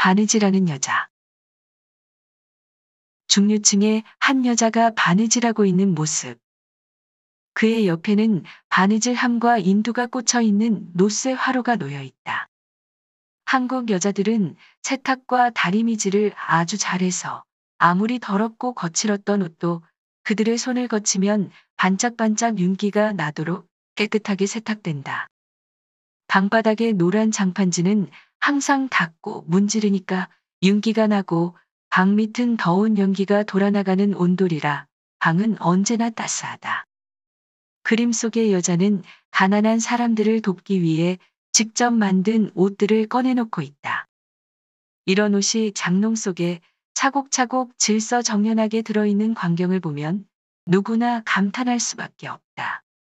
바느질하는 여자. 중류층에 한 여자가 바느질하고 있는 모습. 그의 옆에는 바느질 함과 인두가 꽂혀 있는 노쇠 화로가 놓여 있다. 한국 여자들은 세탁과 다리미질을 아주 잘해서 아무리 더럽고 거칠었던 옷도 그들의 손을 거치면 반짝반짝 윤기가 나도록 깨끗하게 세탁된다. 방바닥의 노란 장판지는 항상 닫고 문지르니까 윤기가 나고 방 밑은 더운 연기가 돌아나가는 온돌이라 방은 언제나 따스하다. 그림 속의 여자는 가난한 사람들을 돕기 위해 직접 만든 옷들을 꺼내놓고 있다. 이런 옷이 장롱 속에 차곡차곡 질서 정연하게 들어있는 광경을 보면 누구나 감탄할 수밖에 없다.